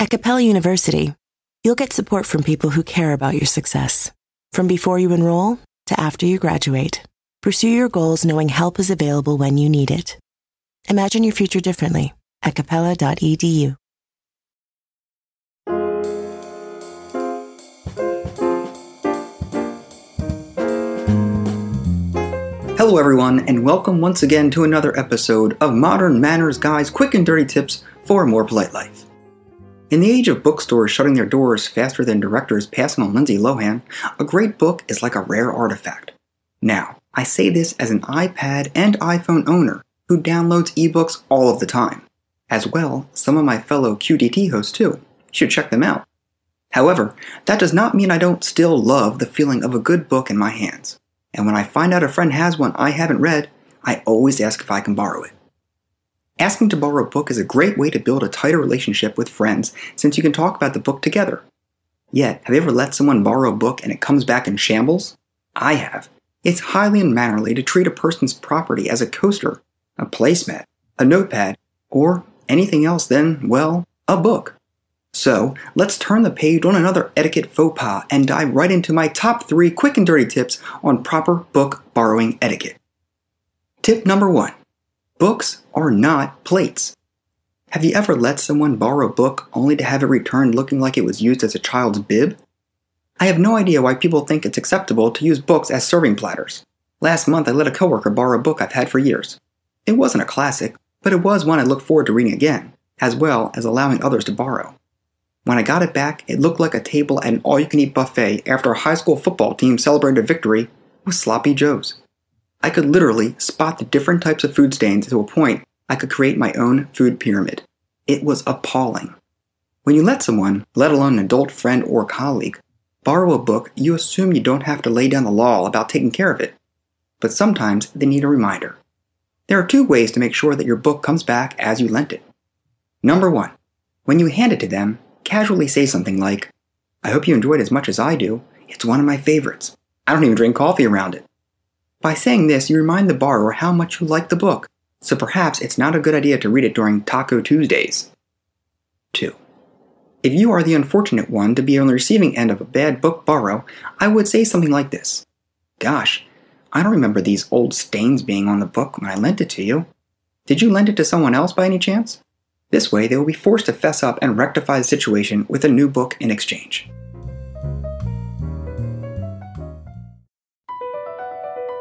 At Capella University, you'll get support from people who care about your success. From before you enroll to after you graduate, pursue your goals knowing help is available when you need it. Imagine your future differently at capella.edu. Hello, everyone, and welcome once again to another episode of Modern Manners Guy's Quick and Dirty Tips for a More Polite Life. In the age of bookstores shutting their doors faster than directors passing on Lindsay Lohan, a great book is like a rare artifact. Now, I say this as an iPad and iPhone owner who downloads ebooks all of the time. As well, some of my fellow QDT hosts too. Should check them out. However, that does not mean I don't still love the feeling of a good book in my hands and when I find out a friend has one I haven't read, I always ask if I can borrow it. Asking to borrow a book is a great way to build a tighter relationship with friends since you can talk about the book together. Yet, have you ever let someone borrow a book and it comes back in shambles? I have. It's highly unmannerly to treat a person's property as a coaster, a placemat, a notepad, or anything else than, well, a book. So let's turn the page on another etiquette faux pas and dive right into my top three quick and dirty tips on proper book borrowing etiquette. Tip number one Books are not plates. Have you ever let someone borrow a book only to have it returned looking like it was used as a child's bib? I have no idea why people think it's acceptable to use books as serving platters. Last month, I let a coworker borrow a book I've had for years. It wasn't a classic, but it was one I look forward to reading again, as well as allowing others to borrow. When I got it back, it looked like a table at an all you can eat buffet after a high school football team celebrated a victory with sloppy joes. I could literally spot the different types of food stains to a point I could create my own food pyramid. It was appalling. When you let someone, let alone an adult friend or colleague, borrow a book, you assume you don't have to lay down the law about taking care of it. But sometimes they need a reminder. There are two ways to make sure that your book comes back as you lent it. Number one, when you hand it to them, casually say something like, I hope you enjoyed as much as I do. It's one of my favorites. I don't even drink coffee around it. By saying this, you remind the borrower how much you like the book, so perhaps it's not a good idea to read it during Taco Tuesdays. 2. If you are the unfortunate one to be on the receiving end of a bad book borrow, I would say something like this Gosh, I don't remember these old stains being on the book when I lent it to you. Did you lend it to someone else by any chance? This way, they will be forced to fess up and rectify the situation with a new book in exchange.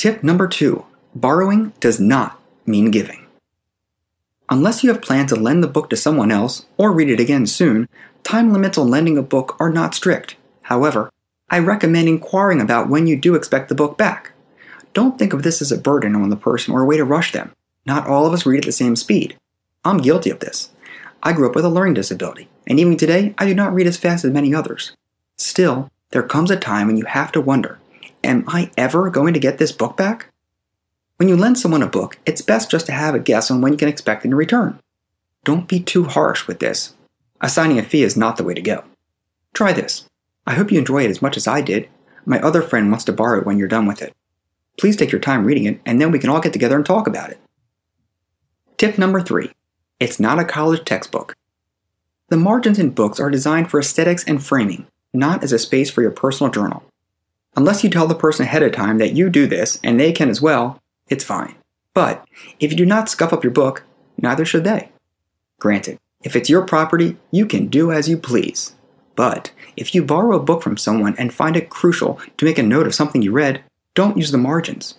Tip number two borrowing does not mean giving. Unless you have planned to lend the book to someone else or read it again soon, time limits on lending a book are not strict. However, I recommend inquiring about when you do expect the book back. Don't think of this as a burden on the person or a way to rush them. Not all of us read at the same speed. I'm guilty of this. I grew up with a learning disability, and even today, I do not read as fast as many others. Still, there comes a time when you have to wonder Am I ever going to get this book back? When you lend someone a book, it's best just to have a guess on when you can expect it in return. Don't be too harsh with this. Assigning a fee is not the way to go. Try this. I hope you enjoy it as much as I did. My other friend wants to borrow it when you're done with it. Please take your time reading it, and then we can all get together and talk about it. Tip number three it's not a college textbook. The margins in books are designed for aesthetics and framing, not as a space for your personal journal. Unless you tell the person ahead of time that you do this and they can as well, it's fine. But if you do not scuff up your book, neither should they. Granted, if it's your property, you can do as you please. But if you borrow a book from someone and find it crucial to make a note of something you read, don't use the margins.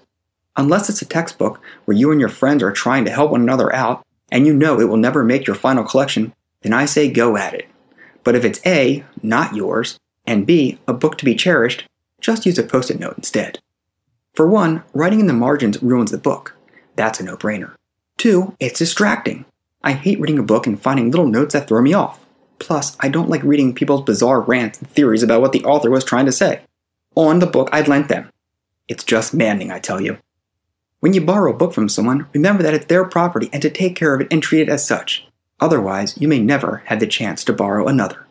Unless it's a textbook where you and your friends are trying to help one another out, and you know it will never make your final collection, then I say go at it. But if it's A, not yours, and B, a book to be cherished, just use a post it note instead. For one, writing in the margins ruins the book. That's a no brainer. Two, it's distracting. I hate reading a book and finding little notes that throw me off. Plus, I don't like reading people's bizarre rants and theories about what the author was trying to say. On the book I'd lent them. It's just maddening, I tell you. When you borrow a book from someone, remember that it's their property and to take care of it and treat it as such. Otherwise, you may never have the chance to borrow another.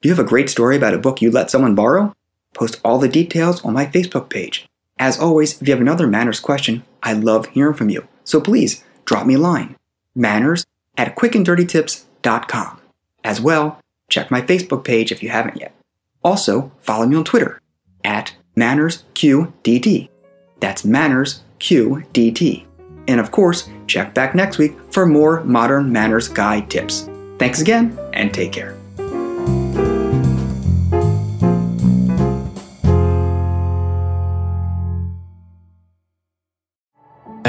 Do you have a great story about a book you let someone borrow? Post all the details on my Facebook page. As always, if you have another manners question, I love hearing from you. So please drop me a line. Manners at quickanddirtytips.com. As well, check my Facebook page if you haven't yet. Also, follow me on Twitter at MannersQDT. That's Manners QDT. And of course, check back next week for more modern manners Guy tips. Thanks again, and take care.